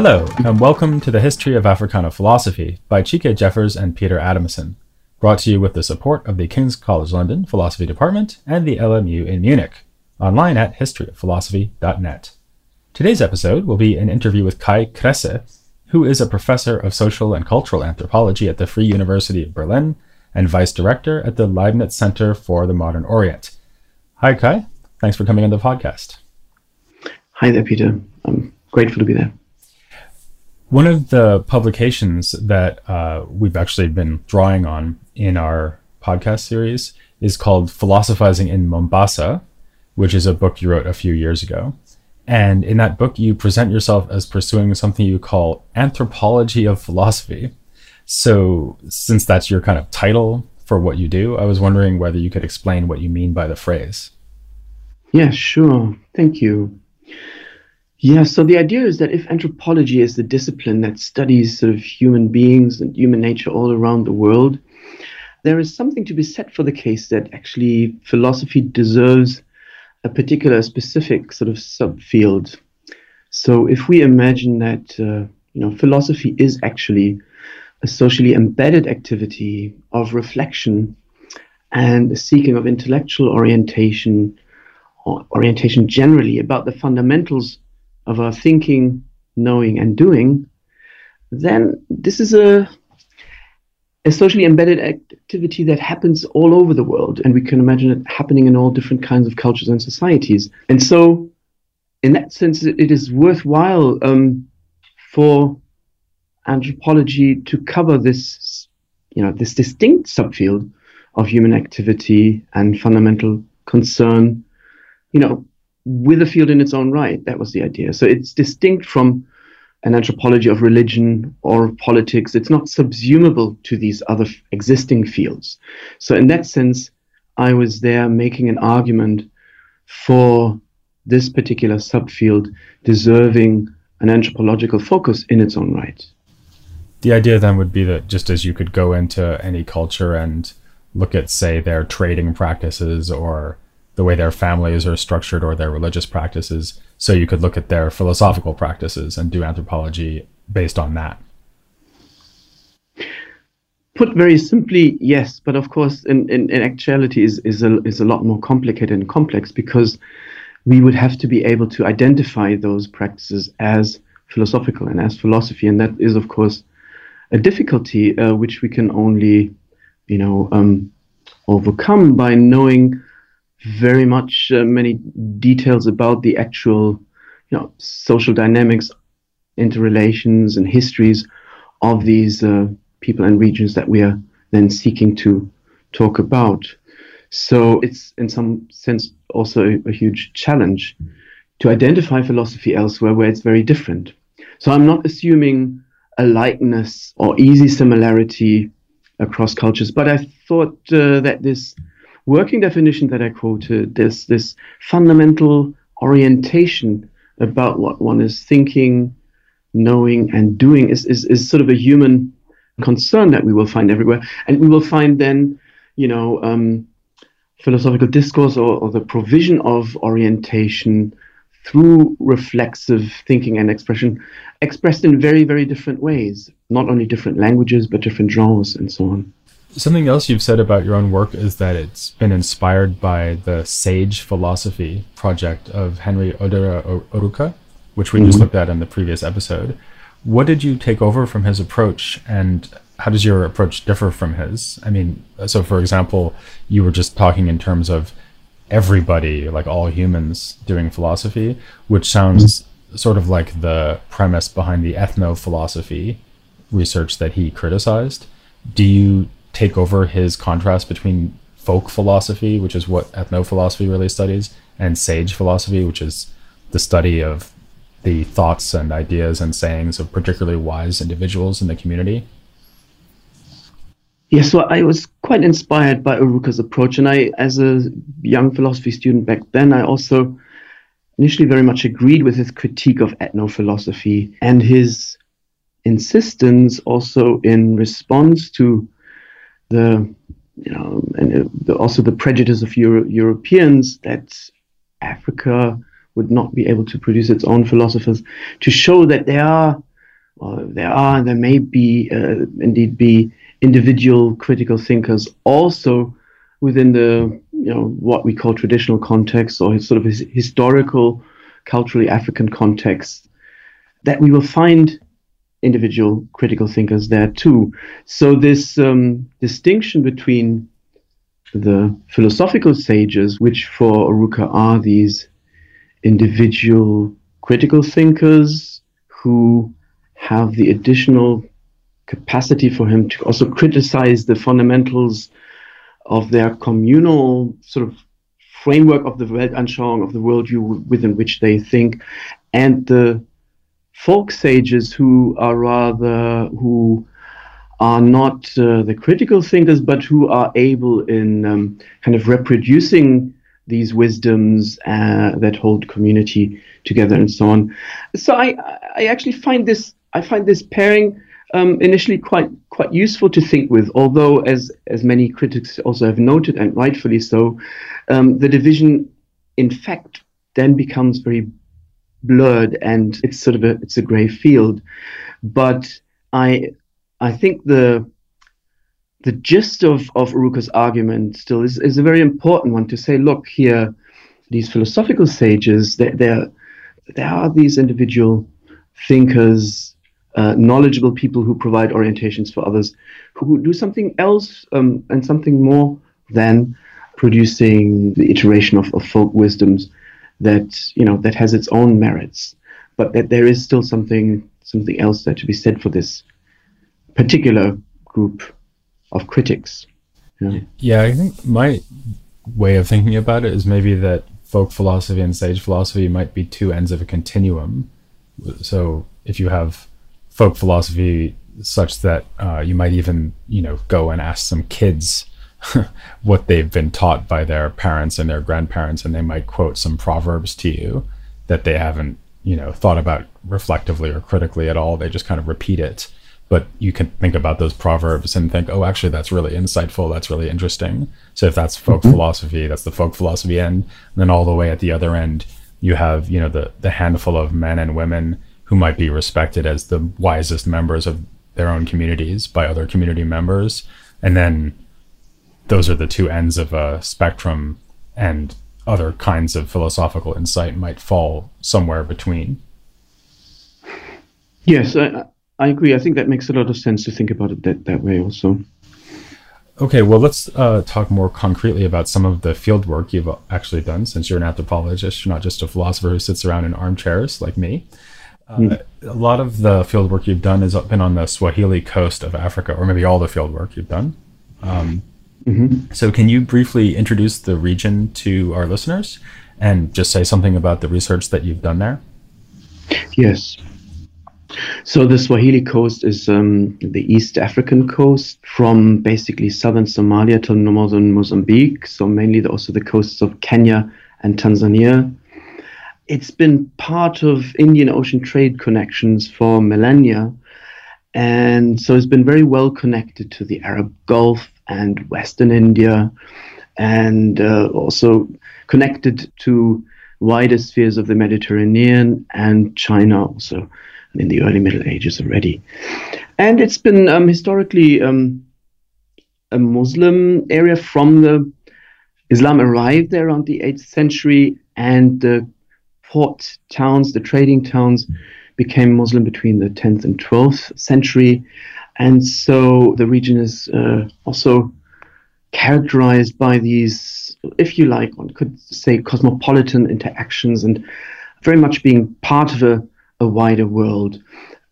Hello, and welcome to the History of Africana Philosophy by Chike Jeffers and Peter Adamson, brought to you with the support of the King's College London Philosophy Department and the LMU in Munich, online at historyofphilosophy.net. Today's episode will be an interview with Kai Kresse, who is a professor of social and cultural anthropology at the Free University of Berlin and vice director at the Leibniz Center for the Modern Orient. Hi, Kai. Thanks for coming on the podcast. Hi there, Peter. I'm grateful to be there. One of the publications that uh, we've actually been drawing on in our podcast series is called Philosophizing in Mombasa, which is a book you wrote a few years ago. And in that book, you present yourself as pursuing something you call anthropology of philosophy. So, since that's your kind of title for what you do, I was wondering whether you could explain what you mean by the phrase. Yeah, sure. Thank you. Yeah, so the idea is that if anthropology is the discipline that studies sort of human beings and human nature all around the world, there is something to be said for the case that actually philosophy deserves a particular specific sort of subfield. So if we imagine that uh, you know philosophy is actually a socially embedded activity of reflection and the seeking of intellectual orientation or orientation generally about the fundamentals of our thinking, knowing, and doing, then this is a a socially embedded activity that happens all over the world, and we can imagine it happening in all different kinds of cultures and societies. And so, in that sense, it is worthwhile um, for anthropology to cover this, you know, this distinct subfield of human activity and fundamental concern, you know, with a field in its own right. That was the idea. So it's distinct from an anthropology of religion or politics. It's not subsumable to these other f- existing fields. So, in that sense, I was there making an argument for this particular subfield deserving an anthropological focus in its own right. The idea then would be that just as you could go into any culture and look at, say, their trading practices or the way their families are structured or their religious practices. So you could look at their philosophical practices and do anthropology based on that. Put very simply, yes, but of course, in, in, in actuality, is, is, a, is a lot more complicated and complex because we would have to be able to identify those practices as philosophical and as philosophy, and that is, of course, a difficulty uh, which we can only, you know, um, overcome by knowing very much uh, many details about the actual, you know, social dynamics, interrelations, and histories of these uh, people and regions that we are then seeking to talk about. So it's in some sense also a, a huge challenge to identify philosophy elsewhere where it's very different. So I'm not assuming a likeness or easy similarity across cultures, but I thought uh, that this working definition that I quoted, this this fundamental orientation about what one is thinking, knowing, and doing is, is, is sort of a human concern that we will find everywhere. And we will find then, you know, um, philosophical discourse or, or the provision of orientation through reflexive thinking and expression expressed in very, very different ways, not only different languages, but different genres and so on. Something else you've said about your own work is that it's been inspired by the Sage Philosophy project of Henry Odera Oruka, which we mm-hmm. just looked at in the previous episode. What did you take over from his approach, and how does your approach differ from his? I mean, so for example, you were just talking in terms of everybody, like all humans, doing philosophy, which sounds mm-hmm. sort of like the premise behind the ethno philosophy research that he criticized. Do you take over his contrast between folk philosophy, which is what ethno philosophy really studies, and sage philosophy, which is the study of the thoughts and ideas and sayings of particularly wise individuals in the community? Yes, so I was quite inspired by Oruka's approach, and I, as a young philosophy student back then, I also initially very much agreed with his critique of ethno philosophy and his insistence also in response to the you know and the, also the prejudice of Euro- Europeans that Africa would not be able to produce its own philosophers to show that there are well, there are, and there may be, uh, indeed be individual critical thinkers also within the, you know, what we call traditional context or sort of his historical, culturally African context, that we will find individual critical thinkers there too. So this um, distinction between the philosophical sages, which for Oruka are these individual critical thinkers who have the additional capacity for him to also criticize the fundamentals of their communal sort of framework of the Weltanschauung, of the worldview within which they think, and the folk sages who are rather who are not uh, the critical thinkers, but who are able in um, kind of reproducing these wisdoms uh, that hold community together and so on. So I, I actually find this I find this pairing um, initially quite quite useful to think with. Although, as as many critics also have noted, and rightfully so, um, the division, in fact, then becomes very blurred and it's sort of a it's a gray field. But I I think the the gist of, of Oruka's argument still is, is a very important one to say, look here, these philosophical sages, there there are these individual thinkers, uh, knowledgeable people who provide orientations for others, who do something else um, and something more than producing the iteration of, of folk wisdoms that you know that has its own merits, but that there is still something something else there to be said for this particular group of critics. Yeah, I think my way of thinking about it is maybe that folk philosophy and sage philosophy might be two ends of a continuum. So if you have folk philosophy such that uh, you might even you know go and ask some kids what they've been taught by their parents and their grandparents, and they might quote some proverbs to you that they haven't, you know, thought about reflectively or critically at all. They just kind of repeat it. But you can think about those proverbs and think, oh, actually, that's really insightful. That's really interesting. So if that's folk mm-hmm. philosophy, that's the folk philosophy end. And then all the way at the other end, you have, you know, the the handful of men and women who might be respected as the wisest members of their own communities by other community members. And then those are the two ends of a spectrum, and other kinds of philosophical insight might fall somewhere between. Yes, I, I agree. I think that makes a lot of sense to think about it that, that way also. Okay, well, let's uh, talk more concretely about some of the field work you've actually done since you're an anthropologist. You're not just a philosopher who sits around in armchairs like me. Uh, mm. A lot of the field work you've done has been on the Swahili coast of Africa, or maybe all the field work you've done. Um, Mm-hmm. So, can you briefly introduce the region to our listeners and just say something about the research that you've done there? Yes. So, the Swahili coast is um, the East African coast from basically southern Somalia to northern Mozambique. So, mainly the, also the coasts of Kenya and Tanzania. It's been part of Indian Ocean trade connections for millennia. And so it's been very well connected to the Arab Gulf and Western India, and uh, also connected to wider spheres of the Mediterranean and China also in the early Middle Ages already. And it's been um, historically um, a Muslim area from the Islam arrived there around the 8th century, and the port towns, the trading towns, became Muslim between the 10th and 12th century. And so the region is uh, also characterized by these, if you like, one could say cosmopolitan interactions and very much being part of a, a wider world.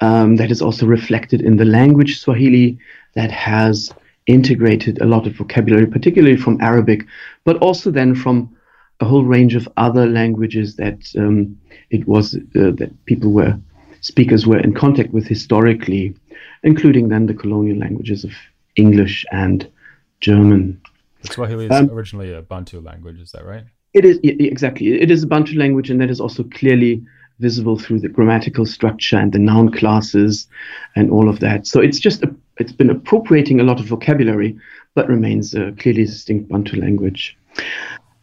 Um, that is also reflected in the language Swahili that has integrated a lot of vocabulary, particularly from Arabic, but also then from a whole range of other languages that um, it was uh, that people were speakers were in contact with historically including then the colonial languages of English and German. Swahili is um, originally a Bantu language, is that right? It is exactly. It is a Bantu language, and that is also clearly visible through the grammatical structure and the noun classes and all of that. So it's just a, it's been appropriating a lot of vocabulary, but remains a clearly distinct Bantu language.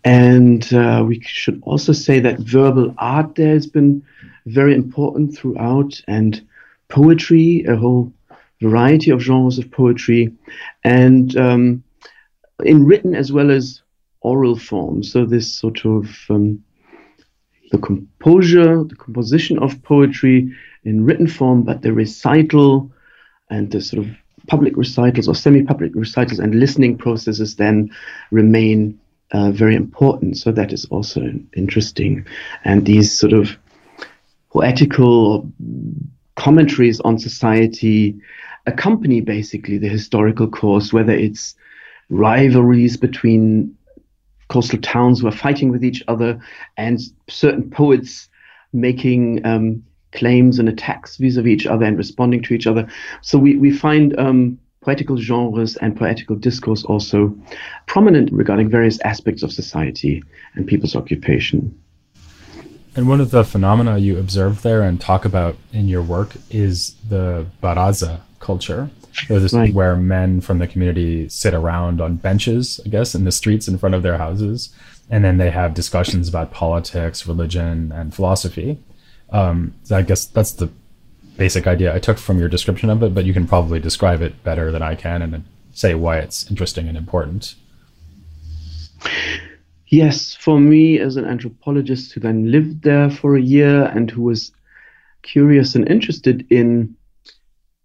And uh, we should also say that verbal art there has been very important throughout and poetry, a whole variety of genres of poetry, and um, in written as well as oral form. So this sort of um, the composure, the composition of poetry in written form, but the recital and the sort of public recitals or semi-public recitals and listening processes then remain uh, very important. So that is also interesting. And these sort of poetical commentaries on society accompany basically the historical course, whether it's rivalries between coastal towns who are fighting with each other and certain poets making um, claims and attacks vis-a-vis each other and responding to each other. So we, we find um, poetical genres and poetical discourse also prominent regarding various aspects of society and people's occupation. And one of the phenomena you observe there and talk about in your work is the baraza culture. So this right. where men from the community sit around on benches, I guess, in the streets in front of their houses, and then they have discussions about politics, religion, and philosophy. Um, so I guess that's the basic idea I took from your description of it, but you can probably describe it better than I can and say why it's interesting and important. Yes, for me as an anthropologist who then lived there for a year and who was curious and interested in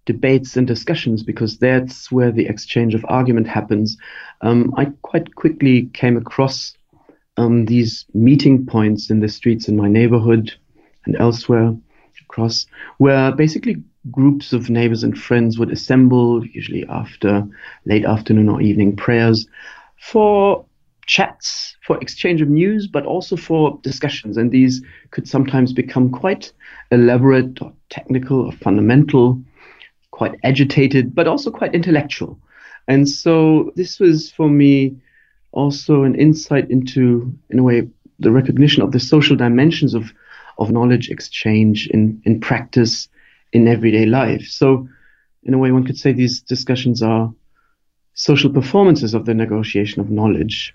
debates and discussions because that's where the exchange of argument happens. Um, I quite quickly came across um, these meeting points in the streets in my neighborhood and elsewhere across, where basically groups of neighbors and friends would assemble, usually after late afternoon or evening prayers, for chats, for exchange of news, but also for discussions. And these could sometimes become quite elaborate or technical or fundamental quite agitated, but also quite intellectual. And so this was for me also an insight into, in a way, the recognition of the social dimensions of, of knowledge exchange in, in practice in everyday life. So, in a way, one could say these discussions are social performances of the negotiation of knowledge.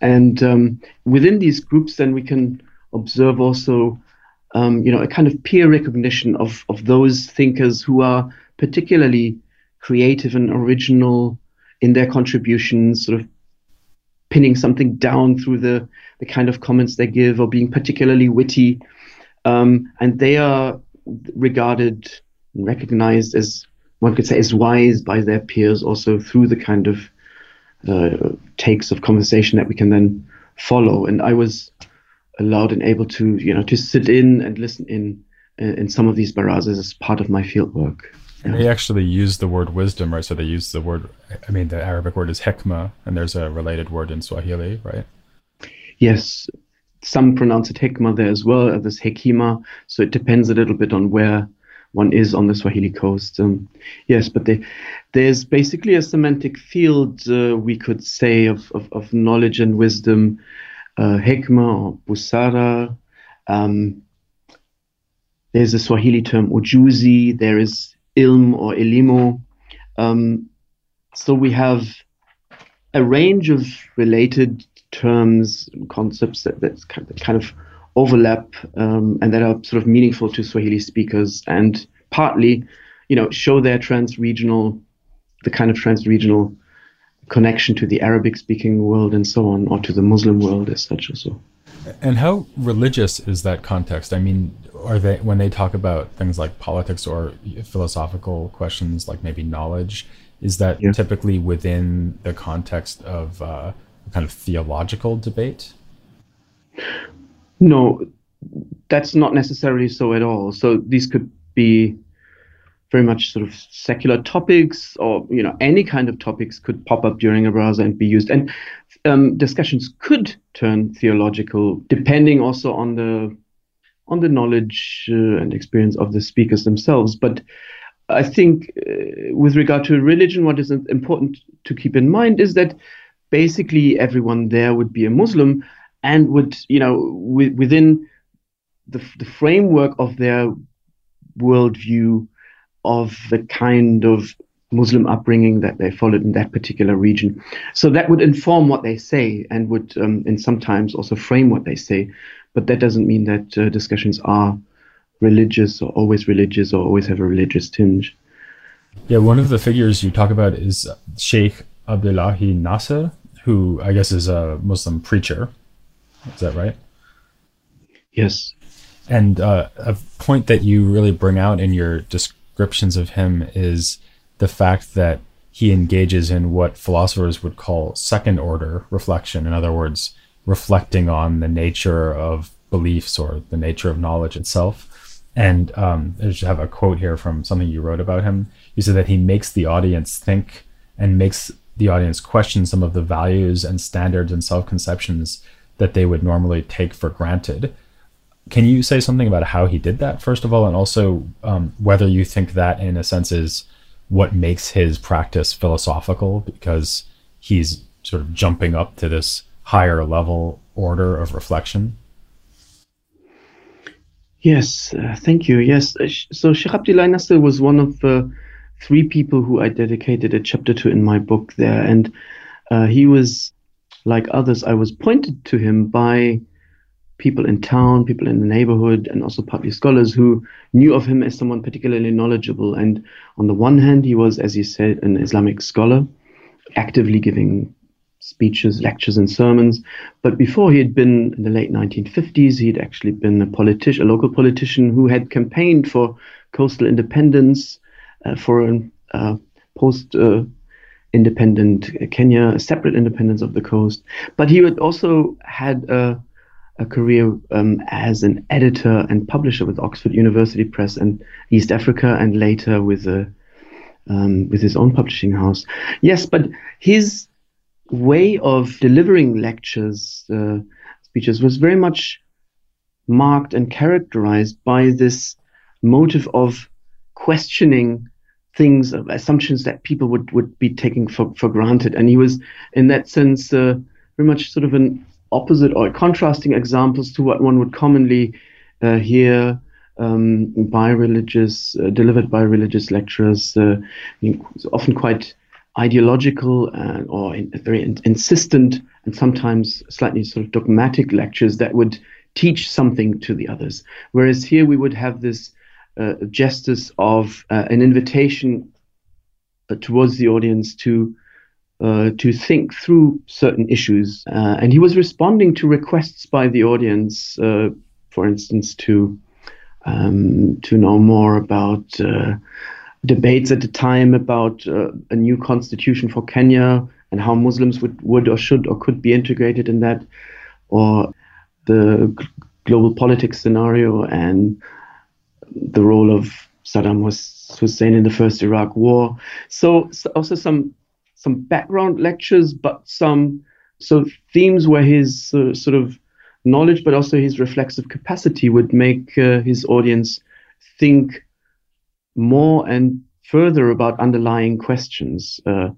And um, within these groups, then we can observe also, um, you know, a kind of peer recognition of, of those thinkers who are particularly creative and original in their contributions, sort of pinning something down through the, the kind of comments they give or being particularly witty. Um, and they are regarded and recognized as, one could say, as wise by their peers also through the kind of uh, takes of conversation that we can then follow. And I was allowed and able to, you know, to sit in and listen in in some of these barazas as part of my fieldwork. And they actually use the word wisdom, right? So they use the word, I mean, the Arabic word is hikmah, and there's a related word in Swahili, right? Yes. Some pronounce it hikmah there as well, others hekima. So it depends a little bit on where one is on the Swahili coast. Um, yes, but they, there's basically a semantic field, uh, we could say, of, of, of, knowledge and wisdom, uh, or busara. Um, there's a Swahili term ujuzi. There is ilm or ilimo. Um, so we have a range of related terms and concepts that, that kind of overlap um, and that are sort of meaningful to Swahili speakers and partly, you know, show their trans-regional, the kind of trans-regional connection to the Arabic-speaking world and so on, or to the Muslim world as such also. And how religious is that context? I mean, are they when they talk about things like politics or philosophical questions, like maybe knowledge, is that yeah. typically within the context of uh, kind of theological debate? No, that's not necessarily so at all. So these could be very much sort of secular topics or you know any kind of topics could pop up during a baraza and be used and um, discussions could turn theological depending also on the on the knowledge uh, and experience of the speakers themselves but i think uh, with regard to religion what is important to keep in mind is that basically everyone there would be a muslim and would you know w- within the, the framework of their worldview of the kind of Muslim upbringing that they followed in that particular region. So that would inform what they say and would, um, and sometimes also frame what they say. But that doesn't mean that uh, discussions are religious or always religious or always have a religious tinge. Yeah, one of the figures you talk about is Sheikh Abdullahi Nasser, who I guess is a Muslim preacher. Is that right? Yes. And uh, a point that you really bring out in your descriptions of him is the fact that he engages in what philosophers would call second order reflection. In other words, reflecting on the nature of beliefs or the nature of knowledge itself. And um, I just have a quote here from something you wrote about him. You said that he makes the audience think and makes the audience question some of the values and standards and self conceptions that they would normally take for granted. Can you say something about how he did that, first of all, and also um, whether you think that, in a sense, is what makes his practice philosophical because he's sort of jumping up to this higher level order of reflection? Yes, uh, thank you. Yes, uh, so Sheikh Abdullah Nasser was one of the three people who I dedicated a chapter to in my book there, and uh, he was like others. I was pointed to him by people in town, people in the neighborhood, and also partly scholars who knew of him as someone particularly knowledgeable. And on the one hand, he was, as you said, an Islamic scholar, actively giving speeches, lectures, and sermons. But before he had been in the late 1950s, he had actually been a politician, a local politician who had campaigned for coastal independence, uh, for a uh, post. Uh, independent Kenya, a separate independence of the coast. But he had also had a a career um, as an editor and publisher with Oxford University Press and East Africa, and later with a um, with his own publishing house. Yes, but his way of delivering lectures, uh, speeches, was very much marked and characterized by this motive of questioning things, of assumptions that people would, would be taking for, for granted. And he was, in that sense, uh, very much sort of an opposite or contrasting examples to what one would commonly uh, hear um, by religious, uh, delivered by religious lecturers, uh, often quite ideological uh, or in, very in, insistent and sometimes slightly sort of dogmatic lectures that would teach something to the others. Whereas here we would have this uh, gestus of uh, an invitation towards the audience to uh, to think through certain issues. Uh, and he was responding to requests by the audience, uh, for instance, to um, to know more about uh, debates at the time about uh, a new constitution for Kenya and how Muslims would, would or should or could be integrated in that, or the global politics scenario and the role of Saddam Hussein in the first Iraq War. So, so also some some background lectures, but some so themes where his uh, sort of knowledge, but also his reflexive capacity would make uh, his audience think more and further about underlying questions uh,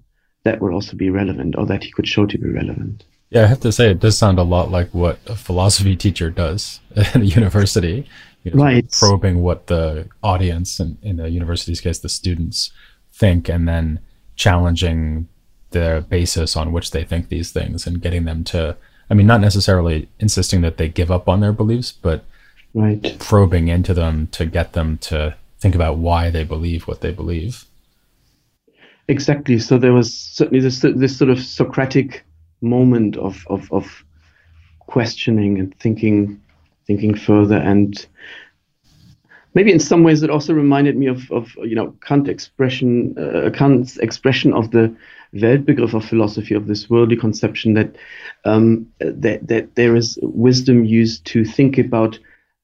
that would also be relevant or that he could show to be relevant. Yeah, I have to say, it does sound a lot like what a philosophy teacher does at a university. You know, right. Probing what the audience, and in the university's case, the students think, and then challenging the basis on which they think these things and getting them to I mean not necessarily insisting that they give up on their beliefs, but right. probing into them to get them to think about why they believe what they believe. Exactly. So there was certainly this this sort of Socratic moment of of, of questioning and thinking thinking further and maybe in some ways it also reminded me of, of you know Kant expression uh, Kant's expression of the Weltbegriff of philosophy of this worldly conception that um, that that there is wisdom used to think about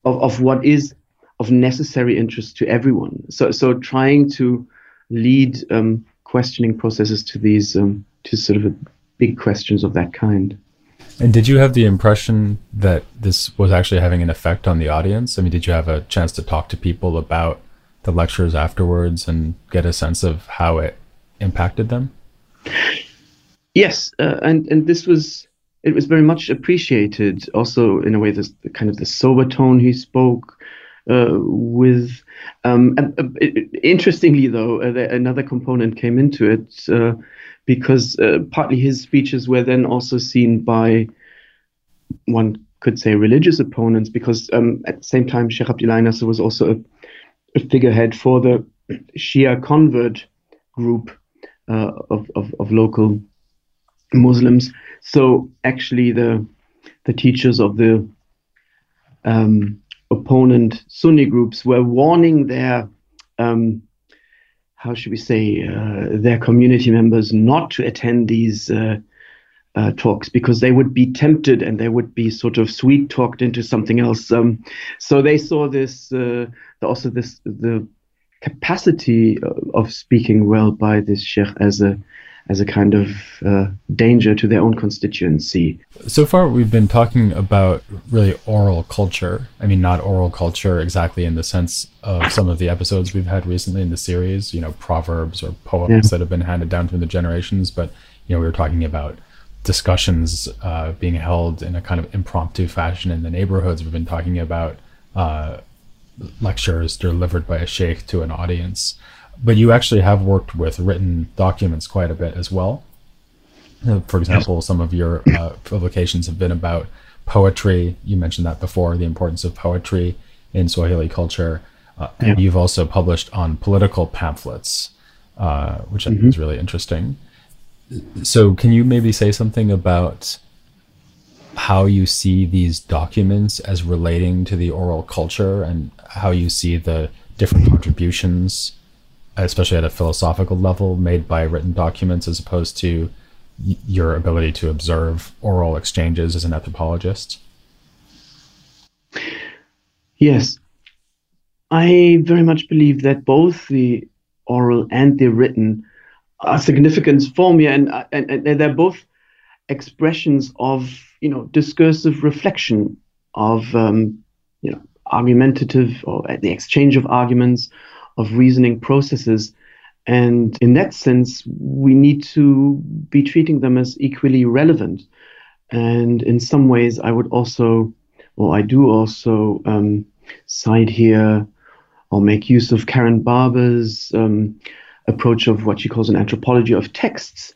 of, of what is of necessary interest to everyone. So so trying to lead um, questioning processes to these um, to sort of big questions of that kind. And did you have the impression that this was actually having an effect on the audience? I mean, did you have a chance to talk to people about the lectures afterwards and get a sense of how it impacted them? Yes, uh, and and this was it was very much appreciated. Also, in a way, this kind of the sober tone he spoke uh, with. Um, uh, it, interestingly, though, uh, another component came into it uh, because uh, partly his speeches were then also seen by one could say religious opponents, because um, at the same time, Sheikh Abdullah Nasser was also a, a, figurehead for the Shia convert group uh, of, of, of local Muslims. So actually, the the teachers of the um, opponent Sunni groups were warning their um, how should we say uh, their community members not to attend these uh, uh, talks because they would be tempted and they would be sort of sweet talked into something else. Um, so they saw this uh, also this the capacity of speaking well by this sheikh as a as a kind of uh, danger to their own constituency. So far, we've been talking about really oral culture. I mean, not oral culture exactly in the sense of some of the episodes we've had recently in the series, you know, proverbs or poems yeah. that have been handed down through the generations. But, you know, we were talking about discussions uh, being held in a kind of impromptu fashion in the neighborhoods. We've been talking about uh, lectures delivered by a sheikh to an audience but you actually have worked with written documents quite a bit as well. Uh, for example, some of your uh, publications have been about poetry. You mentioned that before, the importance of poetry in Swahili culture. Uh, yeah. And you've also published on political pamphlets, uh, which I mm-hmm. think is really interesting. So, can you maybe say something about how you see these documents as relating to the oral culture and how you see the different contributions especially at a philosophical level, made by written documents as opposed to y- your ability to observe oral exchanges as an anthropologist? Yes. I very much believe that both the oral and the written are significant for me, and, and, and they're both expressions of you know discursive reflection of um, you know argumentative or the exchange of arguments of reasoning processes. And in that sense, we need to be treating them as equally relevant. And in some ways, I would also, or I do also, um, cite here or make use of Karin Barber's um, approach of what she calls an anthropology of texts,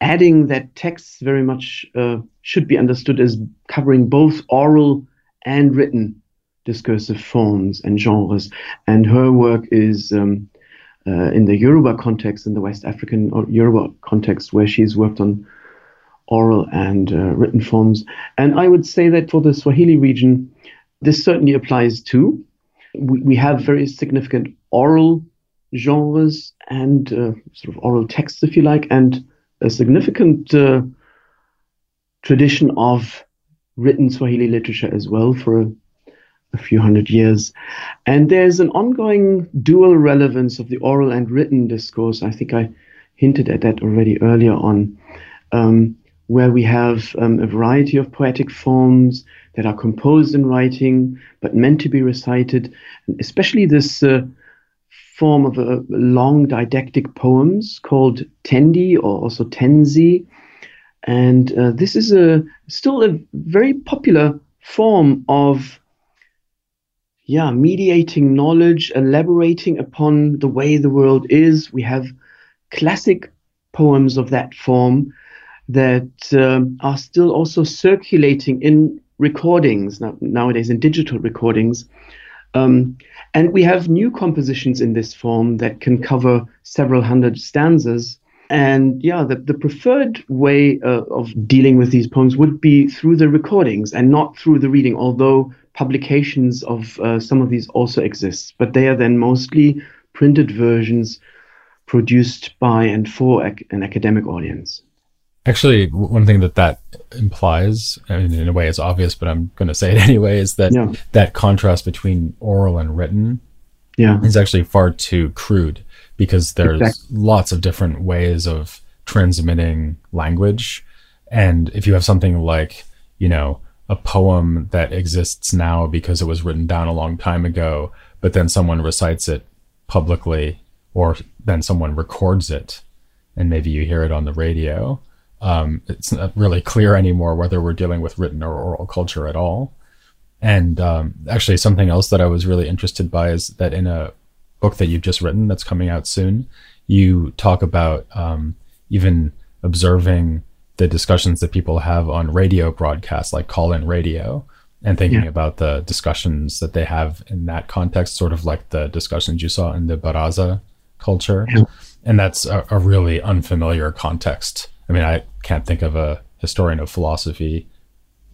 adding that texts very much uh, should be understood as covering both oral and written discursive forms and genres. And her work is um, uh, in the Yoruba context, in the West African or Yoruba context, where she's worked on oral and uh, written forms. And I would say that for the Swahili region, this certainly applies too. We, we have very significant oral genres and uh, sort of oral texts, if you like, and a significant uh, tradition of written Swahili literature as well for a a few hundred years. And there's an ongoing dual relevance of the oral and written discourse. I think I hinted at that already earlier on, um, where we have um, a variety of poetic forms that are composed in writing but meant to be recited, especially this. Uh, form of a long didactic poems called tendi or also tenzi and uh, this is a still a very popular form of yeah, mediating knowledge, elaborating upon the way the world is. We have classic poems of that form that um, are still also circulating in recordings now, nowadays in digital recordings. Um, and we have new compositions in this form that can cover several hundred stanzas. And yeah, the, the preferred way uh, of dealing with these poems would be through the recordings and not through the reading, although publications of uh, some of these also exist, but they are then mostly printed versions produced by and for ac- an academic audience. Actually, one thing that that implies, I mean, in a way it's obvious, but I'm going to say it anyway, is that yeah. that contrast between oral and written yeah. is actually far too crude because there's exactly. lots of different ways of transmitting language. And if you have something like, you know, a poem that exists now because it was written down a long time ago, but then someone recites it publicly, or then someone records it, and maybe you hear it on the radio. Um, it's not really clear anymore whether we're dealing with written or oral culture at all. And um, actually, something else that I was really interested by is that in a book that you've just written that's coming out soon, you talk about um, even observing the discussions that people have on radio broadcasts, like call in radio, and thinking yeah. about the discussions that they have in that context, sort of like the discussions you saw in the Baraza culture. Yeah. And that's a, a, really unfamiliar context. I mean, I can't think of a historian of philosophy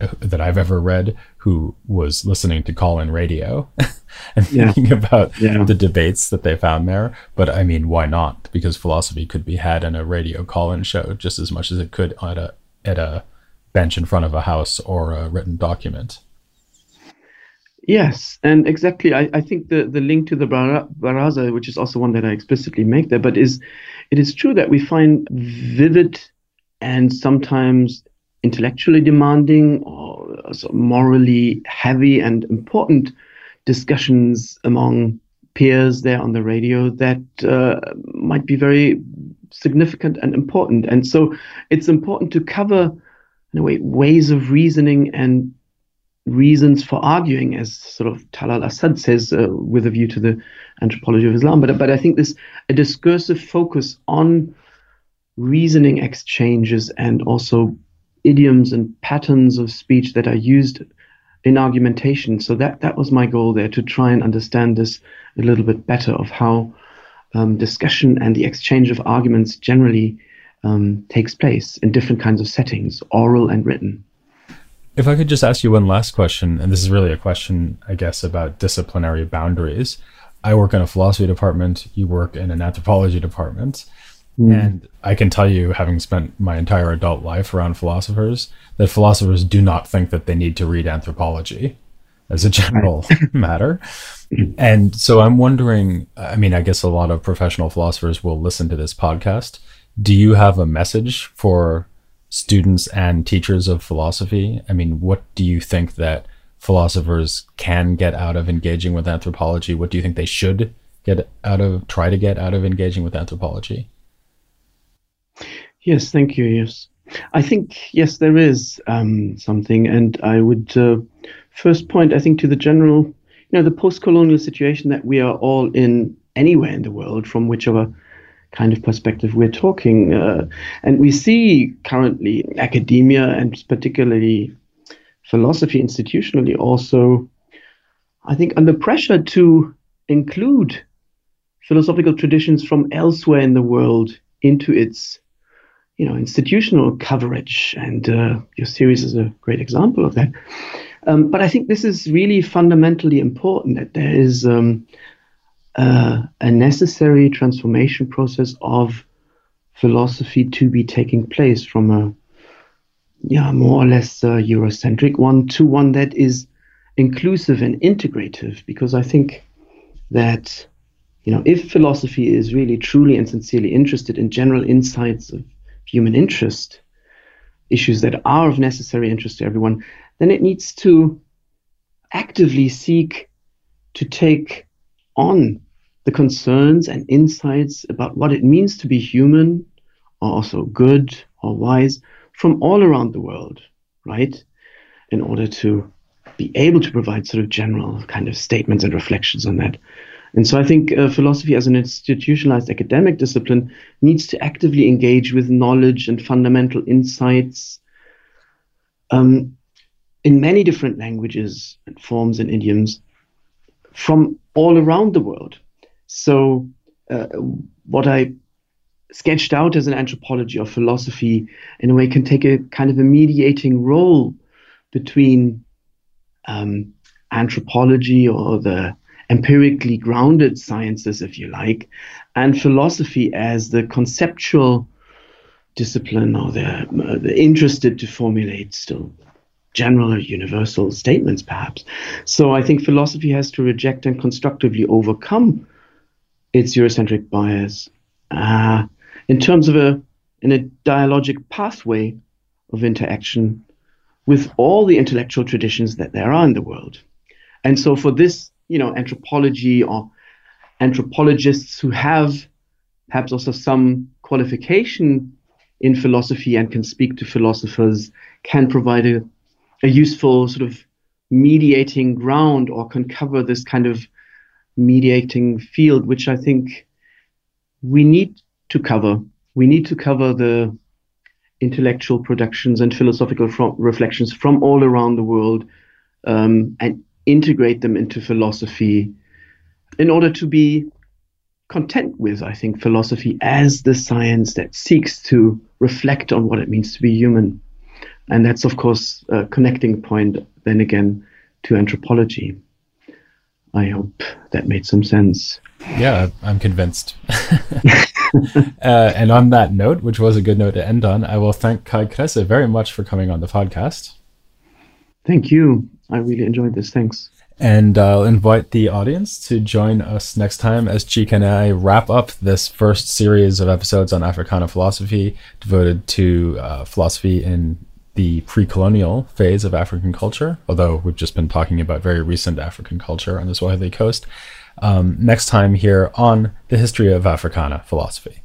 uh, that I've ever read who was listening to call in radio and yeah. thinking about yeah. the debates that they found there. But I mean, why not? Because philosophy could be had in a radio call in show just as much as it could at a, at a bench in front of a house or a written document. Yes, and exactly. I, I think the, the link to the Baraza, which is also one that I explicitly make there, but is it is true that we find vivid and sometimes intellectually demanding or morally heavy and important discussions among peers there on the radio that uh, might be very significant and important. And so it's important to cover, in a way, ways of reasoning and reasons for arguing, as sort of Talal Asad says, uh, with a view to the anthropology of Islam. But, but I think this a discursive focus on reasoning exchanges and also idioms and patterns of speech that are used in argumentation. So that that was my goal there to try and understand this a little bit better of how um, discussion and the exchange of arguments generally um, takes place in different kinds of settings, oral and written. If I could just ask you one last question, and this is really a question, I guess, about disciplinary boundaries. I work in a philosophy department, you work in an anthropology department. Mm. And I can tell you, having spent my entire adult life around philosophers, that philosophers do not think that they need to read anthropology as a general matter. And so I'm wondering I mean, I guess a lot of professional philosophers will listen to this podcast. Do you have a message for students and teachers of philosophy? I mean, what do you think that philosophers can get out of engaging with anthropology? What do you think they should get out of, try to get out of engaging with anthropology? Yes, thank you. Yes. I think, yes, there is um, something. And I would uh, first point, I think, to the general, you know, the post colonial situation that we are all in anywhere in the world, from whichever kind of perspective we're talking. Uh, and we see currently academia and particularly philosophy institutionally also, I think, under pressure to include philosophical traditions from elsewhere in the world into its you know institutional coverage and uh, your series is a great example of that um, but i think this is really fundamentally important that there is um, uh, a necessary transformation process of philosophy to be taking place from a yeah more or less uh, Eurocentric one to one that is inclusive and integrative. Because I think that you know if philosophy is really truly and sincerely interested in general insights of human interest, issues that are of necessary interest to everyone, then it needs to actively seek to take on the concerns and insights about what it means to be human, or also good or wise, from all around the world, right? In order to be able to provide sort of general kind of statements and reflections on that. And so I think uh, philosophy as an institutionalized academic discipline needs to actively engage with knowledge and fundamental insights um, in many different languages and forms and idioms from all around the world. So, uh, what I sketched out as an anthropology of philosophy, in a way, can take a kind of a mediating role between um, anthropology or the empirically grounded sciences, if you like, and philosophy as the conceptual discipline or the, uh, interested to formulate still general or universal statements, perhaps. So I think philosophy has to reject and constructively overcome its Eurocentric bias uh, in terms of a in a dialogic pathway of interaction with all the intellectual traditions that there are in the world. And so for this, you know, anthropology or anthropologists who have perhaps also some qualification in philosophy and can speak to philosophers can provide a, a useful sort of mediating ground or can cover this kind of mediating field, which I think we need to cover. We need to cover the intellectual productions and philosophical reflections from all around the world um, and integrate them into philosophy in order to be content with, I think, philosophy as the science that seeks to reflect on what it means to be human. And that's, of course, a connecting point, then again, to anthropology. I hope that made some sense. Yeah, I'm convinced. uh, and on that note, which was a good note to end on, I will thank Kai Kresse very much for coming on the podcast. Thank you. I really enjoyed this. Thanks. And I'll invite the audience to join us next time as Chike and I wrap up this first series of episodes on Africana philosophy devoted to uh, philosophy in the pre colonial phase of African culture, although we've just been talking about very recent African culture on the Swahili coast. Um, next time here on the history of Africana philosophy.